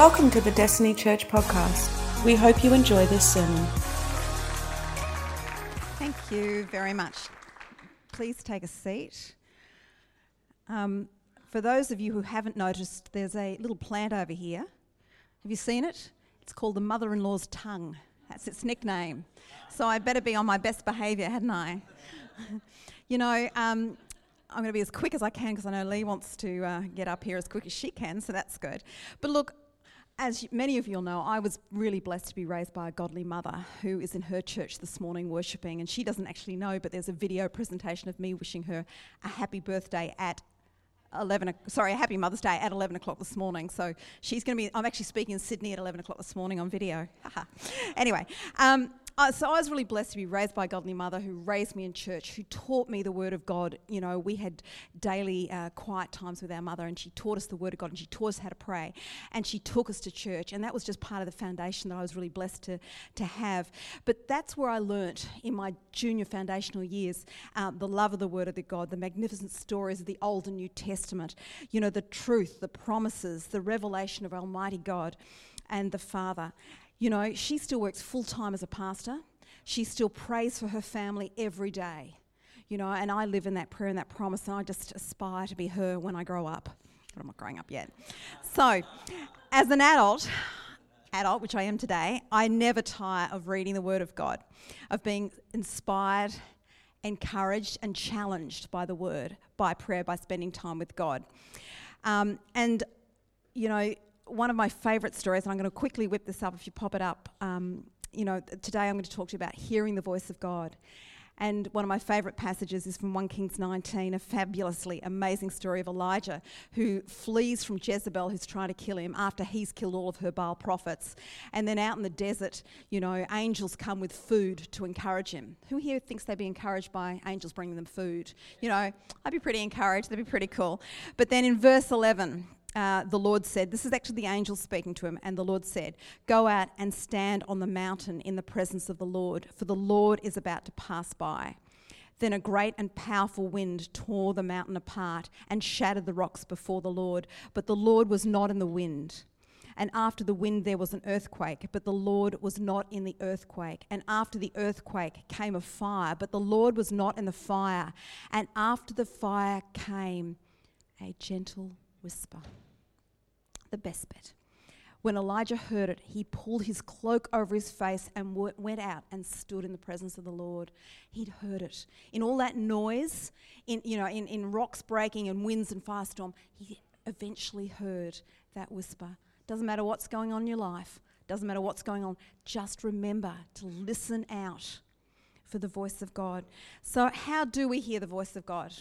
Welcome to the Destiny Church podcast. We hope you enjoy this sermon. Thank you very much. Please take a seat. Um, for those of you who haven't noticed, there's a little plant over here. Have you seen it? It's called the mother in law's tongue. That's its nickname. So I better be on my best behaviour, hadn't I? you know, um, I'm going to be as quick as I can because I know Leigh wants to uh, get up here as quick as she can, so that's good. But look, as many of you will know, I was really blessed to be raised by a godly mother who is in her church this morning worshipping, and she doesn't actually know, but there's a video presentation of me wishing her a happy birthday at 11 sorry a happy mother's day at 11 o'clock this morning. So she's going to be i'm actually speaking in sydney at 11 o'clock this morning on video. Anyway um, uh, so I was really blessed to be raised by a godly mother who raised me in church, who taught me the Word of God. You know, we had daily uh, quiet times with our mother, and she taught us the Word of God, and she taught us how to pray, and she took us to church, and that was just part of the foundation that I was really blessed to to have. But that's where I learnt in my junior foundational years um, the love of the Word of the God, the magnificent stories of the Old and New Testament. You know, the truth, the promises, the revelation of Almighty God and the Father. You know, she still works full time as a pastor. She still prays for her family every day. You know, and I live in that prayer and that promise, and I just aspire to be her when I grow up. But I'm not growing up yet. So, as an adult, adult, which I am today, I never tire of reading the Word of God, of being inspired, encouraged, and challenged by the Word, by prayer, by spending time with God. Um, and, you know, one of my favourite stories, and I'm going to quickly whip this up if you pop it up. Um, you know, today I'm going to talk to you about hearing the voice of God. And one of my favourite passages is from 1 Kings 19, a fabulously amazing story of Elijah who flees from Jezebel, who's trying to kill him after he's killed all of her Baal prophets. And then out in the desert, you know, angels come with food to encourage him. Who here thinks they'd be encouraged by angels bringing them food? You know, I'd be pretty encouraged, that'd be pretty cool. But then in verse 11, uh, the Lord said, This is actually the angel speaking to him, and the Lord said, Go out and stand on the mountain in the presence of the Lord, for the Lord is about to pass by. Then a great and powerful wind tore the mountain apart and shattered the rocks before the Lord. But the Lord was not in the wind. And after the wind, there was an earthquake, but the Lord was not in the earthquake. And after the earthquake came a fire, but the Lord was not in the fire. And after the fire came a gentle whisper. The best bit. When Elijah heard it, he pulled his cloak over his face and went out and stood in the presence of the Lord. He'd heard it. In all that noise, in, you know, in, in rocks breaking and winds and firestorm, he eventually heard that whisper. Doesn't matter what's going on in your life, doesn't matter what's going on, just remember to listen out for the voice of God. So, how do we hear the voice of God?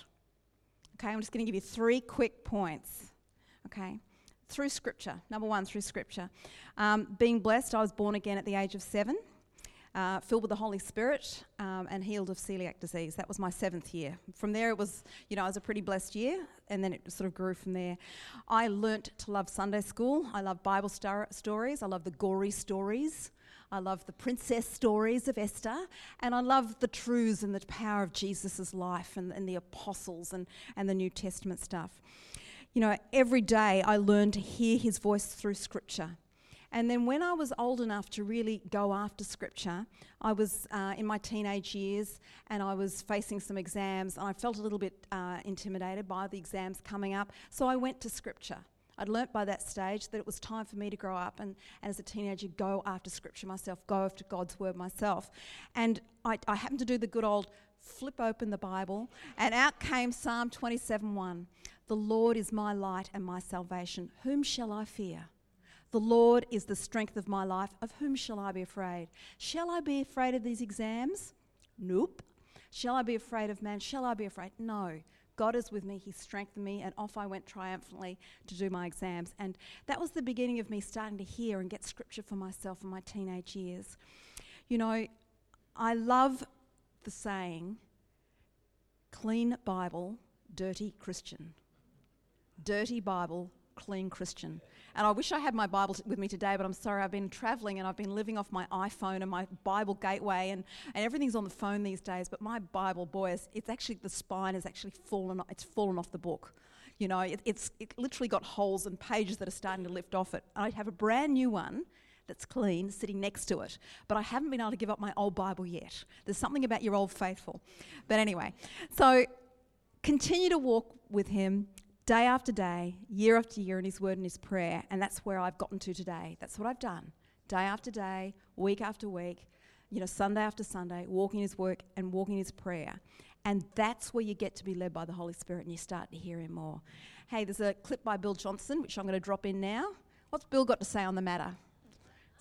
Okay, I'm just going to give you three quick points. Okay, through Scripture. Number one, through Scripture. Um, being blessed, I was born again at the age of seven, uh, filled with the Holy Spirit, um, and healed of celiac disease. That was my seventh year. From there, it was, you know, it was a pretty blessed year, and then it sort of grew from there. I learnt to love Sunday school. I love Bible star- stories. I love the gory stories. I love the princess stories of Esther, and I love the truths and the power of Jesus' life and, and the apostles and, and the New Testament stuff you know, every day I learned to hear his voice through scripture. And then when I was old enough to really go after scripture, I was uh, in my teenage years and I was facing some exams and I felt a little bit uh, intimidated by the exams coming up. So I went to scripture. I'd learnt by that stage that it was time for me to grow up and, and as a teenager go after scripture myself, go after God's word myself. And I, I happened to do the good old flip open the Bible and out came Psalm 27 1. The Lord is my light and my salvation. Whom shall I fear? The Lord is the strength of my life. Of whom shall I be afraid? Shall I be afraid of these exams? Nope. Shall I be afraid of man? Shall I be afraid? No. God is with me. He strengthened me, and off I went triumphantly to do my exams. And that was the beginning of me starting to hear and get scripture for myself in my teenage years. You know, I love the saying, clean Bible, dirty Christian dirty Bible, clean Christian. And I wish I had my Bible t- with me today, but I'm sorry, I've been traveling and I've been living off my iPhone and my Bible gateway, and, and everything's on the phone these days. But my Bible, boy, it's, actually, the spine has actually fallen, it's fallen off the book. You know, it, it's it literally got holes and pages that are starting to lift off it. I have a brand new one that's clean sitting next to it. But I haven't been able to give up my old Bible yet. There's something about your old faithful. But anyway, so continue to walk with Him day after day, year after year in His Word and His prayer. And that's where I've gotten to today. That's what I've done. Day after day, week after week, you know, Sunday after Sunday, walking His work and walking His prayer. And that's where you get to be led by the Holy Spirit and you start to hear Him more. Hey, there's a clip by Bill Johnson, which I'm going to drop in now. What's Bill got to say on the matter?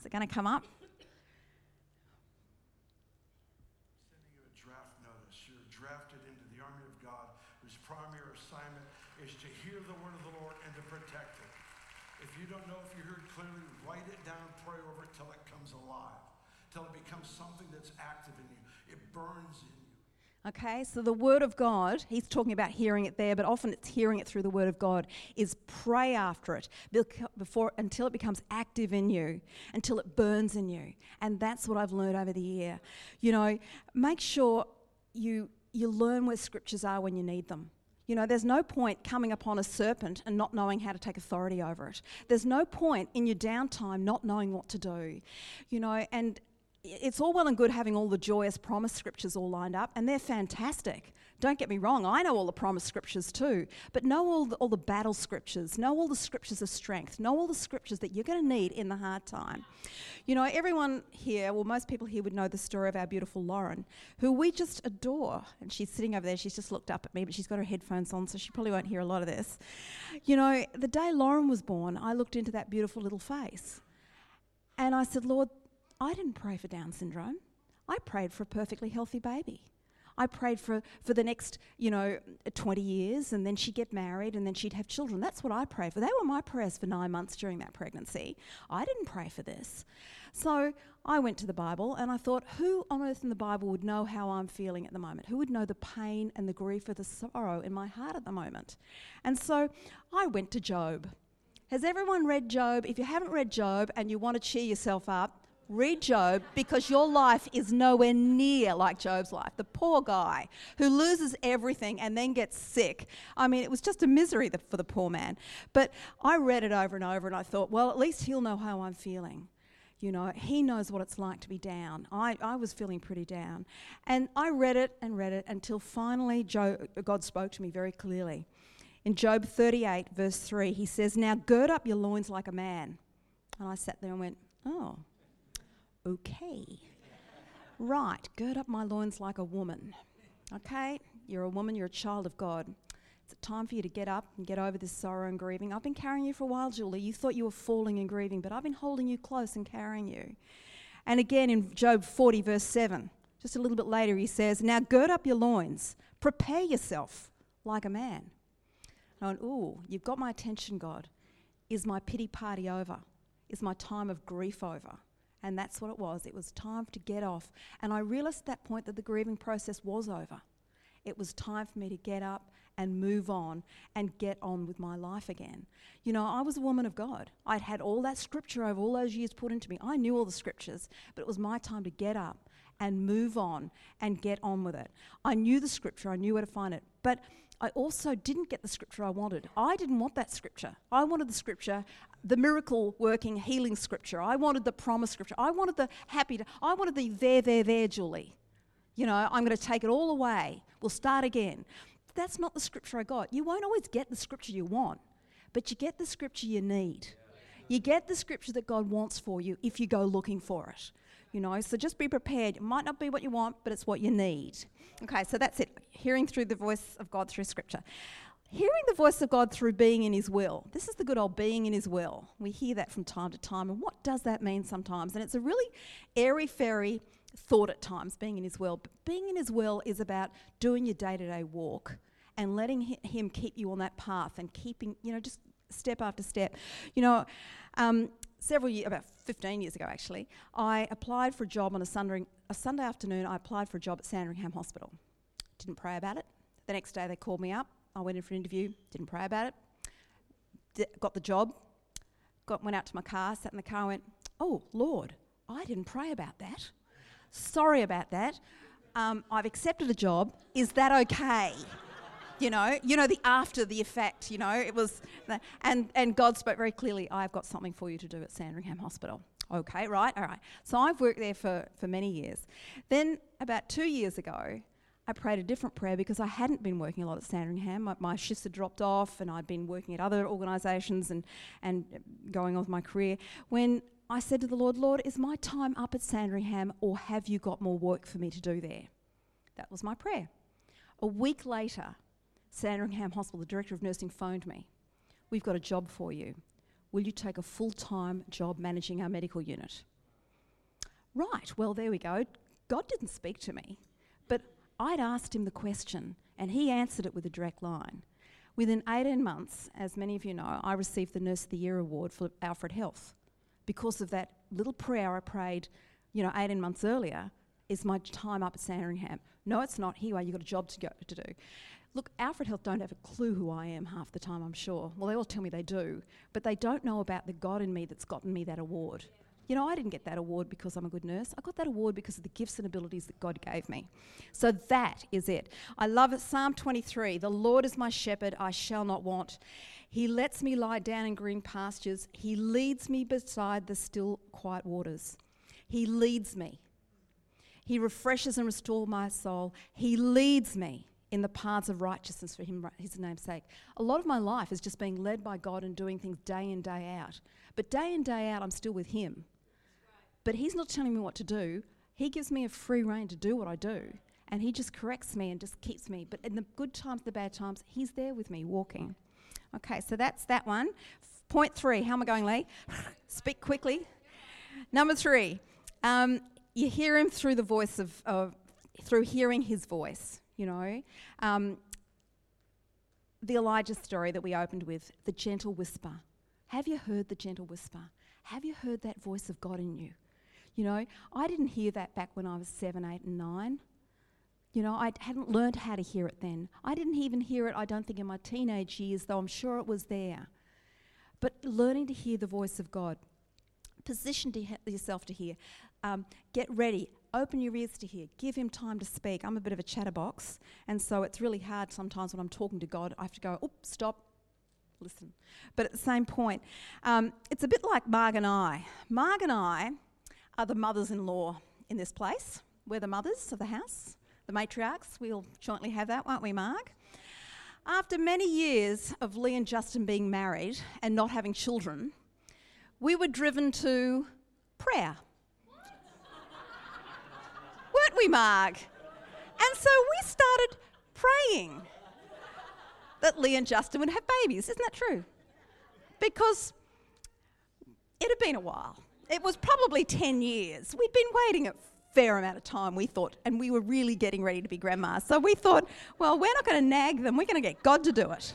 Is it going to come up? Sending you a draft notice. You're drafted into the army of God, whose primary assignment is to hear the word of the Lord and to protect it. If you don't know if you heard clearly, write it down, pray over it till it comes alive, till it becomes something that's active in you. It burns in you. Okay, so the Word of God, he's talking about hearing it there, but often it's hearing it through the Word of God, is pray after it before, until it becomes active in you, until it burns in you. And that's what I've learned over the year. You know, make sure you, you learn where scriptures are when you need them. You know, there's no point coming upon a serpent and not knowing how to take authority over it. There's no point in your downtime not knowing what to do. You know, and it's all well and good having all the joyous promise scriptures all lined up, and they're fantastic. Don't get me wrong, I know all the promise scriptures too, but know all the, all the battle scriptures, know all the scriptures of strength, know all the scriptures that you're going to need in the hard time. You know, everyone here, well, most people here would know the story of our beautiful Lauren, who we just adore. And she's sitting over there, she's just looked up at me, but she's got her headphones on, so she probably won't hear a lot of this. You know, the day Lauren was born, I looked into that beautiful little face. And I said, Lord, I didn't pray for Down syndrome. I prayed for a perfectly healthy baby. I prayed for, for the next, you know, 20 years, and then she'd get married, and then she'd have children. That's what I prayed for. They were my prayers for nine months during that pregnancy. I didn't pray for this. So I went to the Bible, and I thought, who on earth in the Bible would know how I'm feeling at the moment? Who would know the pain and the grief or the sorrow in my heart at the moment? And so I went to Job. Has everyone read Job? If you haven't read Job and you want to cheer yourself up, Read Job because your life is nowhere near like Job's life. The poor guy who loses everything and then gets sick. I mean, it was just a misery for the poor man. But I read it over and over and I thought, well, at least he'll know how I'm feeling. You know, he knows what it's like to be down. I, I was feeling pretty down. And I read it and read it until finally Job, God spoke to me very clearly. In Job 38, verse 3, he says, Now gird up your loins like a man. And I sat there and went, Oh, okay. Right, gird up my loins like a woman. Okay, you're a woman, you're a child of God. It's time for you to get up and get over this sorrow and grieving. I've been carrying you for a while, Julie. You thought you were falling and grieving, but I've been holding you close and carrying you. And again in Job 40, verse 7, just a little bit later, he says, Now gird up your loins, prepare yourself like a man. And I went, Ooh, you've got my attention, God. Is my pity party over? Is my time of grief over? And that's what it was. It was time to get off. And I realised at that point that the grieving process was over. It was time for me to get up and move on and get on with my life again. You know, I was a woman of God. I'd had all that scripture over all those years put into me. I knew all the scriptures, but it was my time to get up and move on and get on with it. I knew the scripture, I knew where to find it. But I also didn't get the scripture I wanted. I didn't want that scripture. I wanted the scripture, the miracle working healing scripture. I wanted the promise scripture. I wanted the happy, to, I wanted the there, there, there, Julie. You know, I'm going to take it all away. We'll start again. That's not the scripture I got. You won't always get the scripture you want, but you get the scripture you need. You get the scripture that God wants for you if you go looking for it you know. So just be prepared. It might not be what you want, but it's what you need. Okay, so that's it. Hearing through the voice of God through Scripture. Hearing the voice of God through being in His will. This is the good old being in His will. We hear that from time to time. And what does that mean sometimes? And it's a really airy fairy thought at times, being in His will. But being in His will is about doing your day to day walk and letting Him keep you on that path and keeping, you know, just step after step. You know, um, several years, about 15 years ago actually, I applied for a job on a Sunday, a Sunday afternoon. I applied for a job at Sandringham Hospital. Didn't pray about it. The next day they called me up. I went in for an interview. Didn't pray about it. D- got the job. Got went out to my car. Sat in the car. Went, oh Lord, I didn't pray about that. Sorry about that. Um, I've accepted a job. Is that okay? You know, you know the after the effect, you know, it was, and, and God spoke very clearly, I've got something for you to do at Sandringham Hospital. Okay, right, all right. So I've worked there for, for many years. Then about two years ago, I prayed a different prayer because I hadn't been working a lot at Sandringham. My, my shifts had dropped off and I'd been working at other organisations and, and going on with my career. When I said to the Lord, Lord, is my time up at Sandringham or have you got more work for me to do there? That was my prayer. A week later, Sandringham Hospital, the director of nursing, phoned me. We've got a job for you. Will you take a full time job managing our medical unit? Right, well, there we go. God didn't speak to me, but I'd asked him the question and he answered it with a direct line. Within 18 months, as many of you know, I received the Nurse of the Year award for Alfred Health because of that little prayer I prayed, you know, 18 months earlier. Is my time up at Sandringham? No, it's not. Here you are. You've got a job to go to do. Look, Alfred Health don't have a clue who I am half the time, I'm sure. Well, they all tell me they do, but they don't know about the God in me that's gotten me that award. You know, I didn't get that award because I'm a good nurse. I got that award because of the gifts and abilities that God gave me. So that is it. I love it. Psalm 23 The Lord is my shepherd, I shall not want. He lets me lie down in green pastures. He leads me beside the still, quiet waters. He leads me. He refreshes and restores my soul. He leads me in the paths of righteousness for him, his name's sake. A lot of my life is just being led by God and doing things day in, day out. But day in, day out, I'm still with him. But he's not telling me what to do. He gives me a free rein to do what I do. And he just corrects me and just keeps me. But in the good times, the bad times, he's there with me walking. Okay, so that's that one. Point three. How am I going, Leigh? Speak quickly. Number three. Um, you hear him through the voice of, of through hearing his voice you know. Um, the Elijah story that we opened with, the gentle whisper. Have you heard the gentle whisper? Have you heard that voice of God in you? You know, I didn't hear that back when I was seven, eight, and nine. You know, I hadn't learned how to hear it then. I didn't even hear it, I don't think, in my teenage years, though I'm sure it was there. But learning to hear the voice of God, position to yourself to hear. Um, get ready open your ears to hear. Give him time to speak. I'm a bit of a chatterbox, and so it's really hard sometimes when I'm talking to God. I have to go, oh, stop, listen. But at the same point, um, it's a bit like Marg and I. Marg and I are the mothers in law in this place. We're the mothers of the house, the matriarchs. We'll jointly have that, won't we, Marg? After many years of Leigh and Justin being married and not having children, we were driven to prayer we, Marg? And so we started praying that Leigh and Justin would have babies. Isn't that true? Because it had been a while. It was probably 10 years. We'd been waiting a fair amount of time, we thought, and we were really getting ready to be grandmas. So we thought, well, we're not going to nag them, we're going to get God to do it.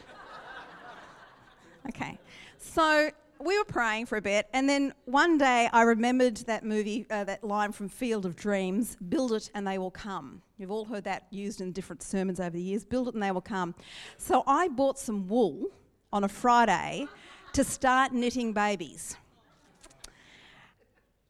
okay. So we were praying for a bit, and then one day I remembered that movie, uh, that line from Field of Dreams build it and they will come. You've all heard that used in different sermons over the years build it and they will come. So I bought some wool on a Friday to start knitting babies.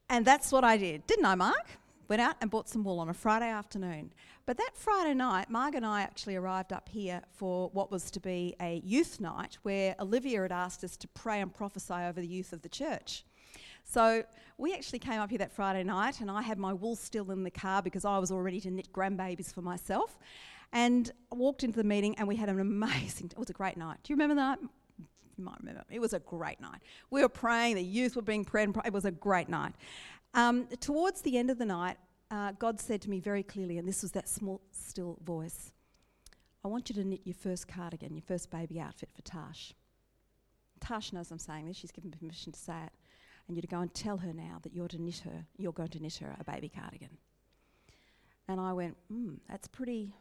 And that's what I did, didn't I, Marg? Went out and bought some wool on a Friday afternoon. But that Friday night, Marg and I actually arrived up here for what was to be a youth night where Olivia had asked us to pray and prophesy over the youth of the church. So we actually came up here that Friday night, and I had my wool still in the car because I was all ready to knit grandbabies for myself. And I walked into the meeting, and we had an amazing. It was a great night. Do you remember that? You might remember. It was a great night. We were praying. The youth were being prayed. and It was a great night. Um, towards the end of the night, uh, God said to me very clearly, and this was that small, still voice I want you to knit your first cardigan, your first baby outfit for Tash. Tash knows I'm saying this, she's given permission to say it. And you're to go and tell her now that you're to knit her, you're going to knit her a baby cardigan. And I went, hmm, that's pretty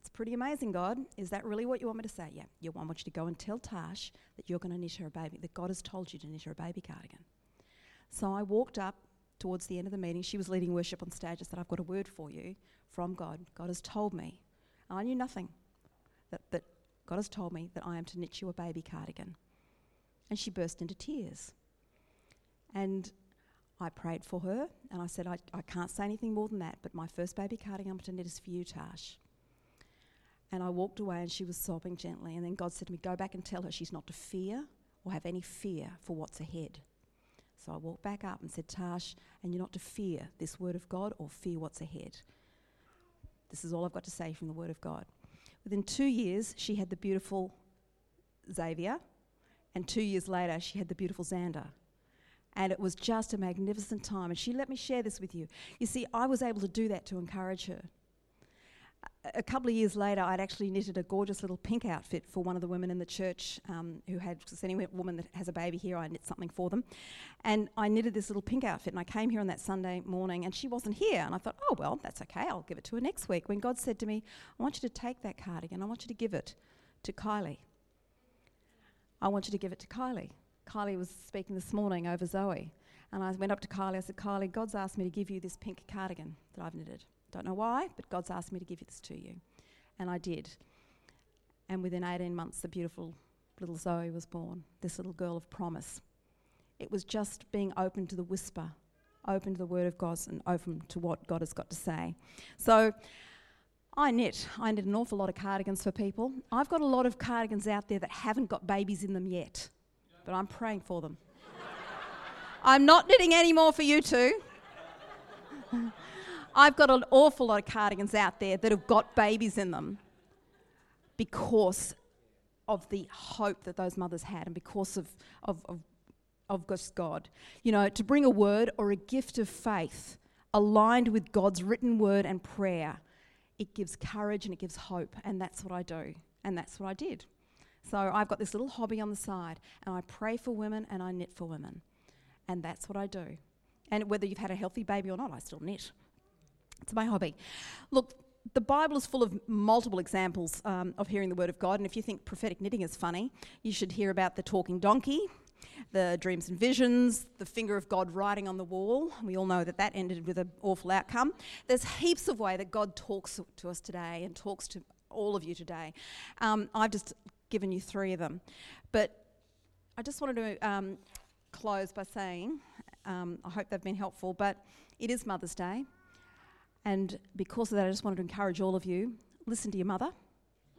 it's pretty amazing, God. Is that really what you want me to say? Yeah, you want you to go and tell Tash that you're going to knit her a baby, that God has told you to knit her a baby cardigan. So I walked up towards the end of the meeting, she was leading worship on stage. I said, I've got a word for you from God. God has told me. I knew nothing, that, but God has told me that I am to knit you a baby cardigan. And she burst into tears. And I prayed for her, and I said, I, I can't say anything more than that, but my first baby cardigan I'm to knit is for you, Tash. And I walked away and she was sobbing gently. And then God said to me, Go back and tell her she's not to fear or have any fear for what's ahead. So I walked back up and said, Tash, and you're not to fear this word of God or fear what's ahead. This is all I've got to say from the word of God. Within two years, she had the beautiful Xavier, and two years later, she had the beautiful Xander. And it was just a magnificent time. And she let me share this with you. You see, I was able to do that to encourage her a couple of years later, I'd actually knitted a gorgeous little pink outfit for one of the women in the church um, who had, because any woman that has a baby here, I knit something for them. And I knitted this little pink outfit, and I came here on that Sunday morning, and she wasn't here. And I thought, oh, well, that's okay, I'll give it to her next week. When God said to me, I want you to take that cardigan, I want you to give it to Kylie. I want you to give it to Kylie. Kylie was speaking this morning over Zoe. And I went up to Kylie, I said, Kylie, God's asked me to give you this pink cardigan that I've knitted. Don't know why, but God's asked me to give this to you. And I did. And within 18 months, the beautiful little Zoe was born, this little girl of promise. It was just being open to the whisper, open to the word of God, and open to what God has got to say. So I knit. I knit an awful lot of cardigans for people. I've got a lot of cardigans out there that haven't got babies in them yet, but I'm praying for them. I'm not knitting any more for you two. I've got an awful lot of cardigans out there that have got babies in them because of the hope that those mothers had and because of, of, of, of God. You know, to bring a word or a gift of faith aligned with God's written word and prayer, it gives courage and it gives hope. And that's what I do. And that's what I did. So I've got this little hobby on the side, and I pray for women and I knit for women. And that's what I do. And whether you've had a healthy baby or not, I still knit. It's my hobby. Look, the Bible is full of multiple examples um, of hearing the word of God, and if you think prophetic knitting is funny, you should hear about the talking donkey, the dreams and visions, the finger of God writing on the wall. We all know that that ended with an awful outcome. There's heaps of way that God talks to us today and talks to all of you today. Um, I've just given you three of them, but I just wanted to um, close by saying um, I hope they've been helpful. But it is Mother's Day. And because of that, I just wanted to encourage all of you listen to your mother.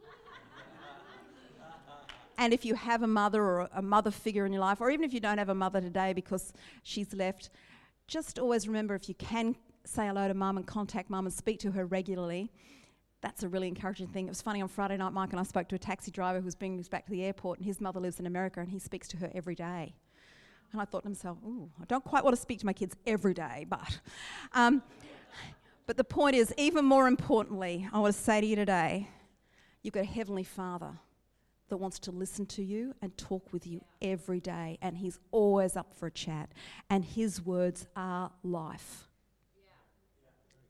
and if you have a mother or a mother figure in your life, or even if you don't have a mother today because she's left, just always remember if you can say hello to mum and contact mum and speak to her regularly, that's a really encouraging thing. It was funny on Friday night, Mike and I spoke to a taxi driver who was bringing us back to the airport, and his mother lives in America, and he speaks to her every day. And I thought to myself, ooh, I don't quite want to speak to my kids every day, but um, but the point is, even more importantly, I want to say to you today you've got a Heavenly Father that wants to listen to you and talk with you every day, and He's always up for a chat, and His words are life.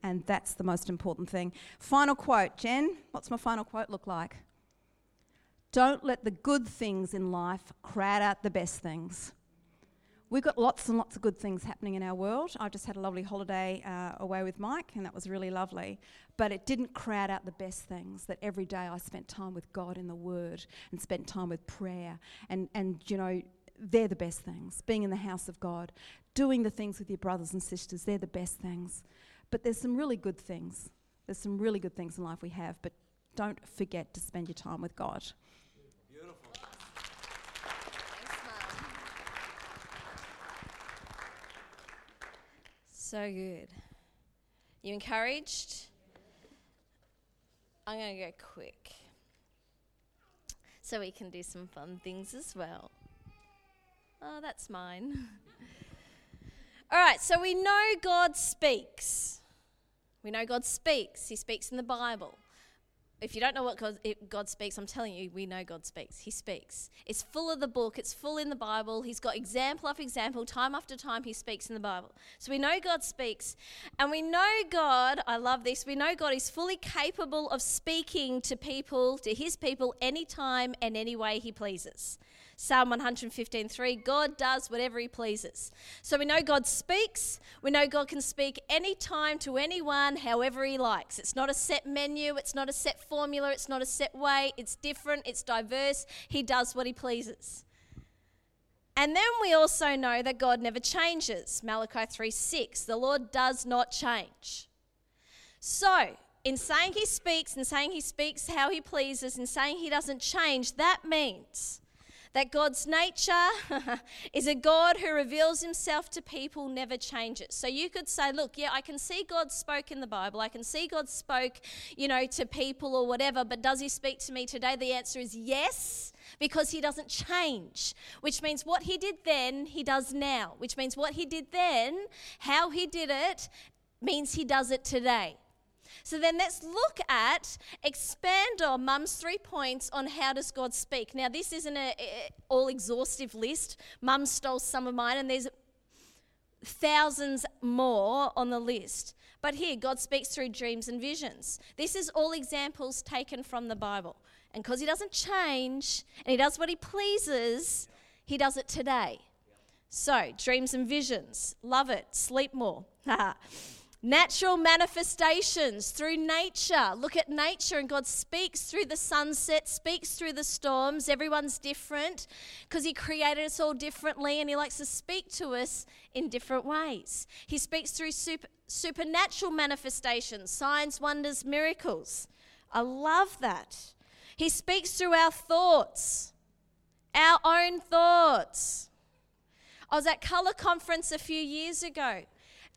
And that's the most important thing. Final quote, Jen. What's my final quote look like? Don't let the good things in life crowd out the best things. We've got lots and lots of good things happening in our world. I've just had a lovely holiday uh, away with Mike, and that was really lovely. But it didn't crowd out the best things. That every day I spent time with God in the Word and spent time with prayer. And, and you know, they're the best things. Being in the house of God, doing the things with your brothers and sisters, they're the best things. But there's some really good things. There's some really good things in life we have, but don't forget to spend your time with God. So good. You encouraged? I'm going to go quick so we can do some fun things as well. Oh, that's mine. All right, so we know God speaks. We know God speaks. He speaks in the Bible if you don't know what God, God, speaks, I'm telling you, we know God speaks. He speaks. It's full of the book, it's full in the Bible. He's got example after example, time after time, He speaks in the Bible. So we know God speaks. And we know God, I love this, we know God is fully capable of speaking to people, to His people, anytime and any way He pleases. Psalm 115:3, God does whatever he pleases. So we know God speaks, we know God can speak anytime to anyone however he likes. It's not a set menu, it's not a set formula, it's not a set way, it's different, it's diverse. He does what he pleases. And then we also know that God never changes. Malachi 3:6, the Lord does not change. So, in saying he speaks, in saying he speaks how he pleases, in saying he doesn't change, that means that God's nature is a God who reveals himself to people, never changes. So you could say, look, yeah, I can see God spoke in the Bible. I can see God spoke, you know, to people or whatever, but does he speak to me today? The answer is yes, because he doesn't change, which means what he did then, he does now, which means what he did then, how he did it, means he does it today. So then let's look at expand on mum's three points on how does God speak. Now this isn't an all exhaustive list. Mum stole some of mine and there's thousands more on the list. But here God speaks through dreams and visions. This is all examples taken from the Bible. And because he doesn't change and he does what he pleases, he does it today. So, dreams and visions. Love it. Sleep more. Natural manifestations through nature. Look at nature, and God speaks through the sunset, speaks through the storms. Everyone's different because He created us all differently, and He likes to speak to us in different ways. He speaks through super, supernatural manifestations, signs, wonders, miracles. I love that. He speaks through our thoughts, our own thoughts. I was at Colour Conference a few years ago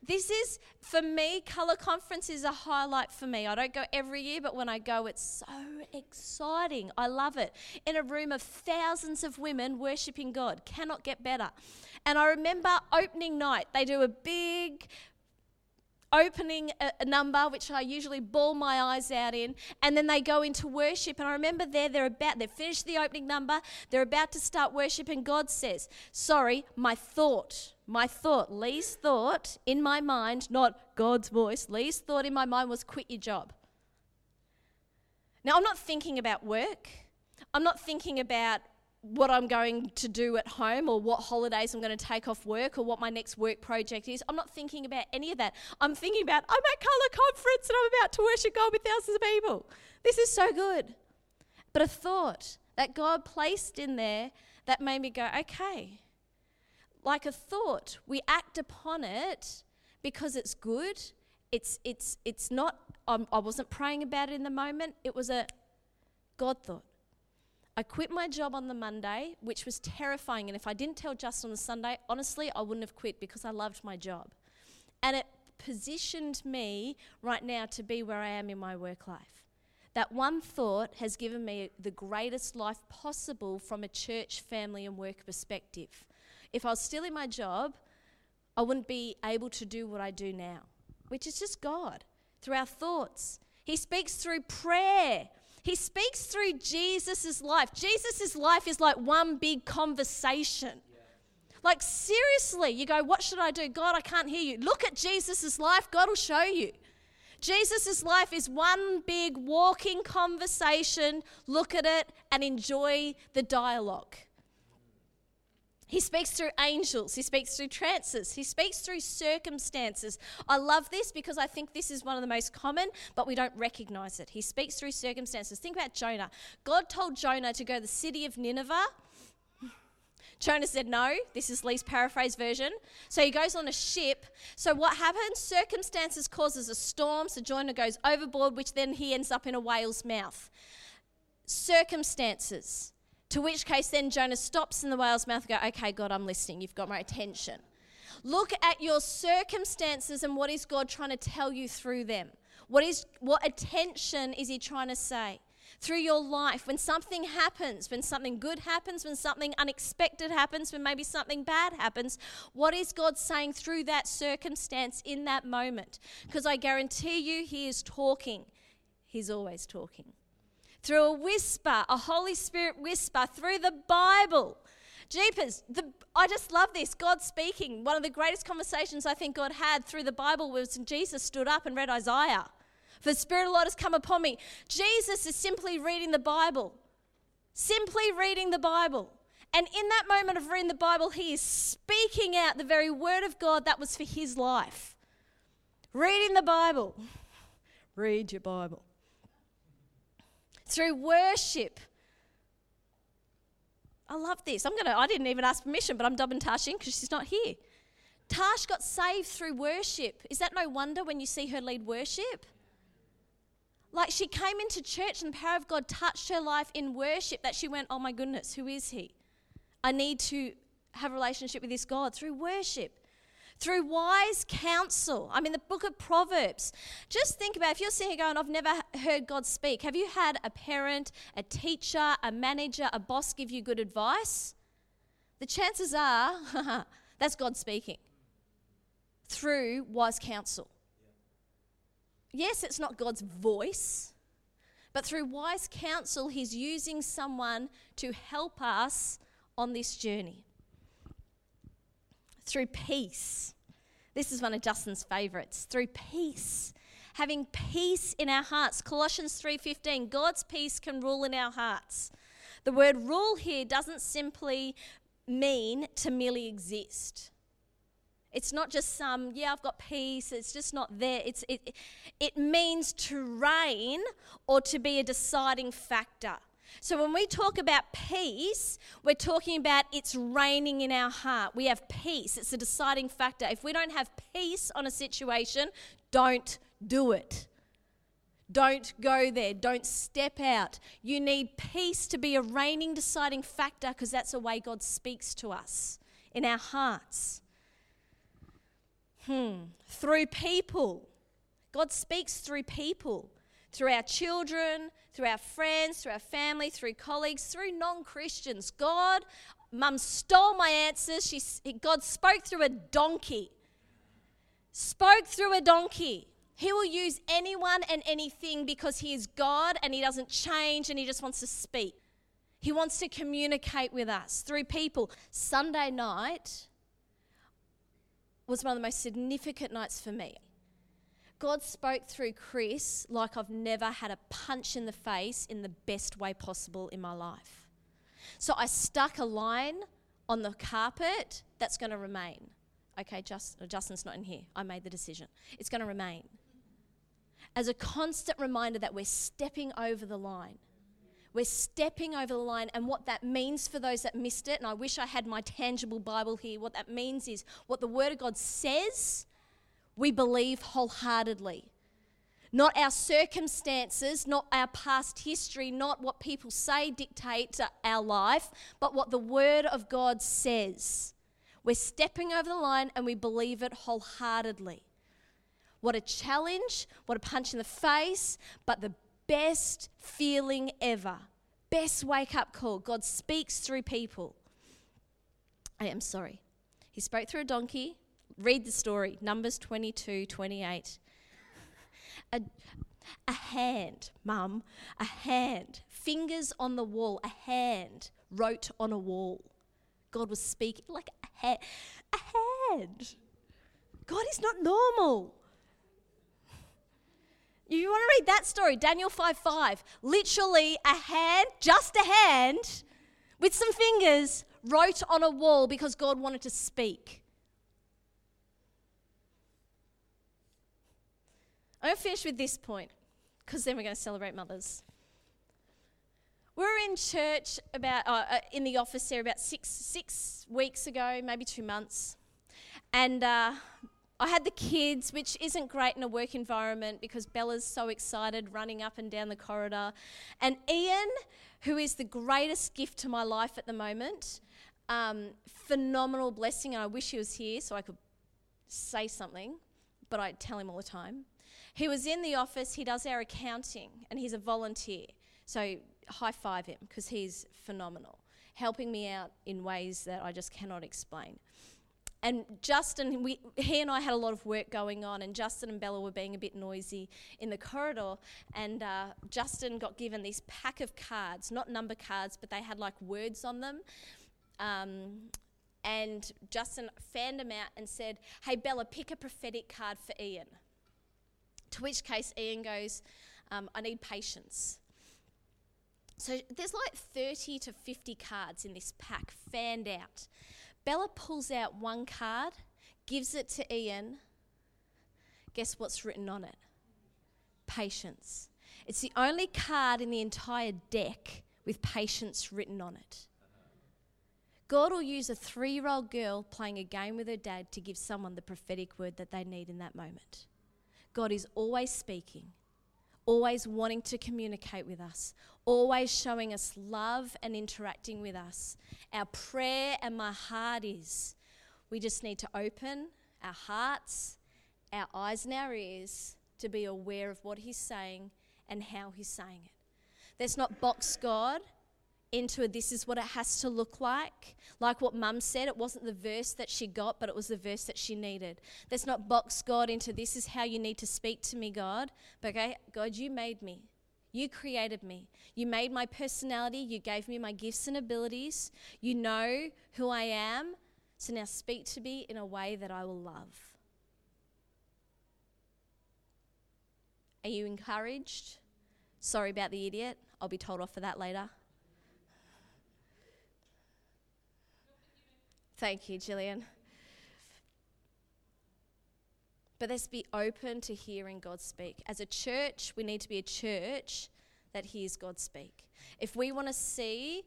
this is, for me, Colour Conference is a highlight for me. I don't go every year, but when I go, it's so exciting. I love it. In a room of thousands of women worshipping God. Cannot get better. And I remember opening night, they do a big opening a, a, number, which I usually bawl my eyes out in, and then they go into worship. And I remember there, they're about, they've finished the opening number, they're about to start worship, and God says, Sorry, my thought, my thought, Leigh's thought in my mind, not God's voice, Leigh's thought in my mind was quit your job. Now, I'm not thinking about work. I'm not thinking about what I'm going to do at home or what holidays I'm going to take off work or what my next work project is. I'm not thinking about any of that. I'm thinking about I'm at Colour Conference and I'm about to worship God with thousands of people. This is so good. But a thought that God placed in there that made me go, okay. Like a thought, we act upon it because it's good. It's it's it's not. I'm, I wasn't praying about it in the moment. It was a God thought. I quit my job on the Monday, which was terrifying. And if I didn't tell Justin on the Sunday, honestly, I wouldn't have quit because I loved my job. And it positioned me right now to be where I am in my work life. That one thought has given me the greatest life possible from a church, family, and work perspective. If I was still in my job, I wouldn't be able to do what I do now, which is just God through our thoughts. He speaks through prayer. He speaks through Jesus' life. Jesus' life is like one big conversation. Like, seriously, you go, What should I do? God, I can't hear you. Look at Jesus' life, God will show you. Jesus' life is one big walking conversation. Look at it and enjoy the dialogue. He speaks through angels. He speaks through trances. He speaks through circumstances. I love this because I think this is one of the most common, but we don't recognize it. He speaks through circumstances. Think about Jonah. God told Jonah to go to the city of Nineveh. Jonah said no. This is Leigh's paraphrase version. So he goes on a ship. So what happens? Circumstances causes a storm. So Jonah goes overboard, which then he ends up in a whale's mouth. Circumstances. To which case, then Jonah stops in the whale's mouth and go, Okay, God, I'm listening. You've got my attention. Look at your circumstances and what is God trying to tell you through them? What, is, what attention is He trying to say? Through your life, when something happens, when something good happens, when something unexpected happens, when maybe something bad happens, what is God saying through that circumstance in that moment? Because I guarantee you, He is talking. He's always talking through a whisper, a Holy Spirit whisper, through the Bible. Jeepers, the, I just love this. God speaking. One of the greatest conversations I think God had through the Bible was when Jesus stood up and read Isaiah. For the Spirit of the Lord has come upon me. Jesus is simply reading the Bible. Simply reading the Bible. And in that moment of reading the Bible, he is speaking out the very word of God that was for his life. Reading the Bible. Read your Bible through worship. I love this. I'm gonna. I didn't even ask permission, but I'm dubbing Tash in because she's not here. Tash got saved through worship. Is that no wonder when you see her lead worship? Like she came into church and the power of God touched her life in worship that she went, oh my goodness, who is he? I need to have a relationship with this God through worship through wise counsel. I mean, the book of Proverbs. Just think about if you're sitting here going, I've never heard God speak. Have you had a parent, a teacher, a manager, a boss give you good advice? The chances are that's God speaking through wise counsel. Yes, it's not God's voice, but through wise counsel, He's using someone to help us on this journey through peace. This is one of Justin's favorites. Through peace. Having peace in our hearts. Colossians 3:15. God's peace can rule in our hearts. The word rule here doesn't simply mean to merely exist. It's not just some, yeah, I've got peace, it's just not there. It's, it, it means to reign or to be a deciding factor. So when we talk about peace, we're talking about it's reigning in our heart. We have peace, it's a deciding factor. If we don't have peace on a situation, don't do it. Don't go there. Don't step out. You need peace to be a reigning, deciding factor because that's the way God speaks to us in our hearts. Hmm. Through people. God speaks through people through our children, through our friends, through our family, through colleagues, through non Christians. God, mum stole my answers. She, God spoke through a donkey. Spoke through a donkey. He will use anyone and anything because He is God and He doesn't change and He just wants to speak. He wants to communicate with us through people. Sunday night was one of the most significant nights for me. God spoke through Chris like I've never had a punch in the face in the best way possible in my life. So I stuck a line on the carpet that's going to remain. Okay, Just, uh, Justin's not in here. I made the decision. It's going to remain. As a constant reminder that we're stepping over the line. We're stepping over the line, and what that means for those that missed it, and I wish I had my tangible Bible here, what that means is what the Word of God says we believe wholeheartedly. Not our circumstances, not our past history, not what people say dictate our life, but what the Word of God says. We're stepping over the line and we believe it wholeheartedly. What a challenge, what a punch in the face, but the best feeling ever. Best wake up call. God speaks through people. I am sorry. He spoke through a donkey, Read the story, Numbers 22 28. A, a hand, mum, a hand, fingers on the wall, a hand wrote on a wall. God was speaking like a hand. A hand. God is not normal. You want to read that story, Daniel 5 5. Literally, a hand, just a hand, with some fingers, wrote on a wall because God wanted to speak. I'm going to finish with this point because then we're going to celebrate mothers. We were in church about uh, uh, in the office there about six six weeks ago, maybe two months, and uh, I had the kids, which isn't great in a work environment because Bella's so excited running up and down the corridor, and Ian, who is the greatest gift to my life at the moment, um, phenomenal blessing, and I wish he was here so I could say something, but I tell him all the time. He was in the office, he does our accounting, and he's a volunteer. So high five him because he's phenomenal, helping me out in ways that I just cannot explain. And Justin, we, he and I had a lot of work going on, and Justin and Bella were being a bit noisy in the corridor. And uh, Justin got given this pack of cards, not number cards, but they had like words on them. Um, and Justin fanned them out and said, Hey, Bella, pick a prophetic card for Ian. To which case Ian goes, um, I need patience. So there's like 30 to 50 cards in this pack fanned out. Bella pulls out one card, gives it to Ian. Guess what's written on it? Patience. It's the only card in the entire deck with patience written on it. God will use a three year old girl playing a game with her dad to give someone the prophetic word that they need in that moment. God is always speaking, always wanting to communicate with us, always showing us love and interacting with us. Our prayer and my heart is we just need to open our hearts, our eyes, and our ears to be aware of what He's saying and how He's saying it. Let's not box God into a this is what it has to look like. Like what mum said, it wasn't the verse that she got, but it was the verse that she needed. Let's not box God into this is how you need to speak to me, God. But okay, God, you made me. You created me. You made my personality. You gave me my gifts and abilities. You know who I am. So now speak to me in a way that I will love. Are you encouraged? Sorry about the idiot. I'll be told off for that later. Thank you, Gillian. But let's be open to hearing God speak. As a church, we need to be a church that hears God speak. If we want to see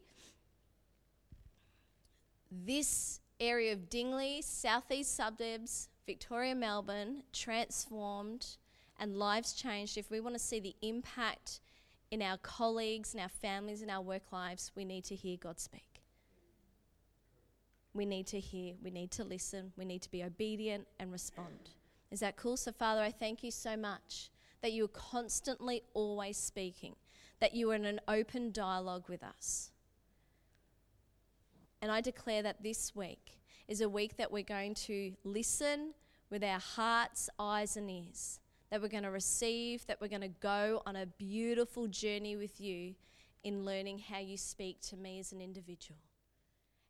this area of Dingley, southeast suburbs, Victoria, Melbourne transformed and lives changed, if we want to see the impact in our colleagues, in our families, in our work lives, we need to hear God speak. We need to hear, we need to listen, we need to be obedient and respond. Is that cool? So, Father, I thank you so much that you are constantly always speaking, that you are in an open dialogue with us. And I declare that this week is a week that we're going to listen with our hearts, eyes, and ears, that we're going to receive, that we're going to go on a beautiful journey with you in learning how you speak to me as an individual.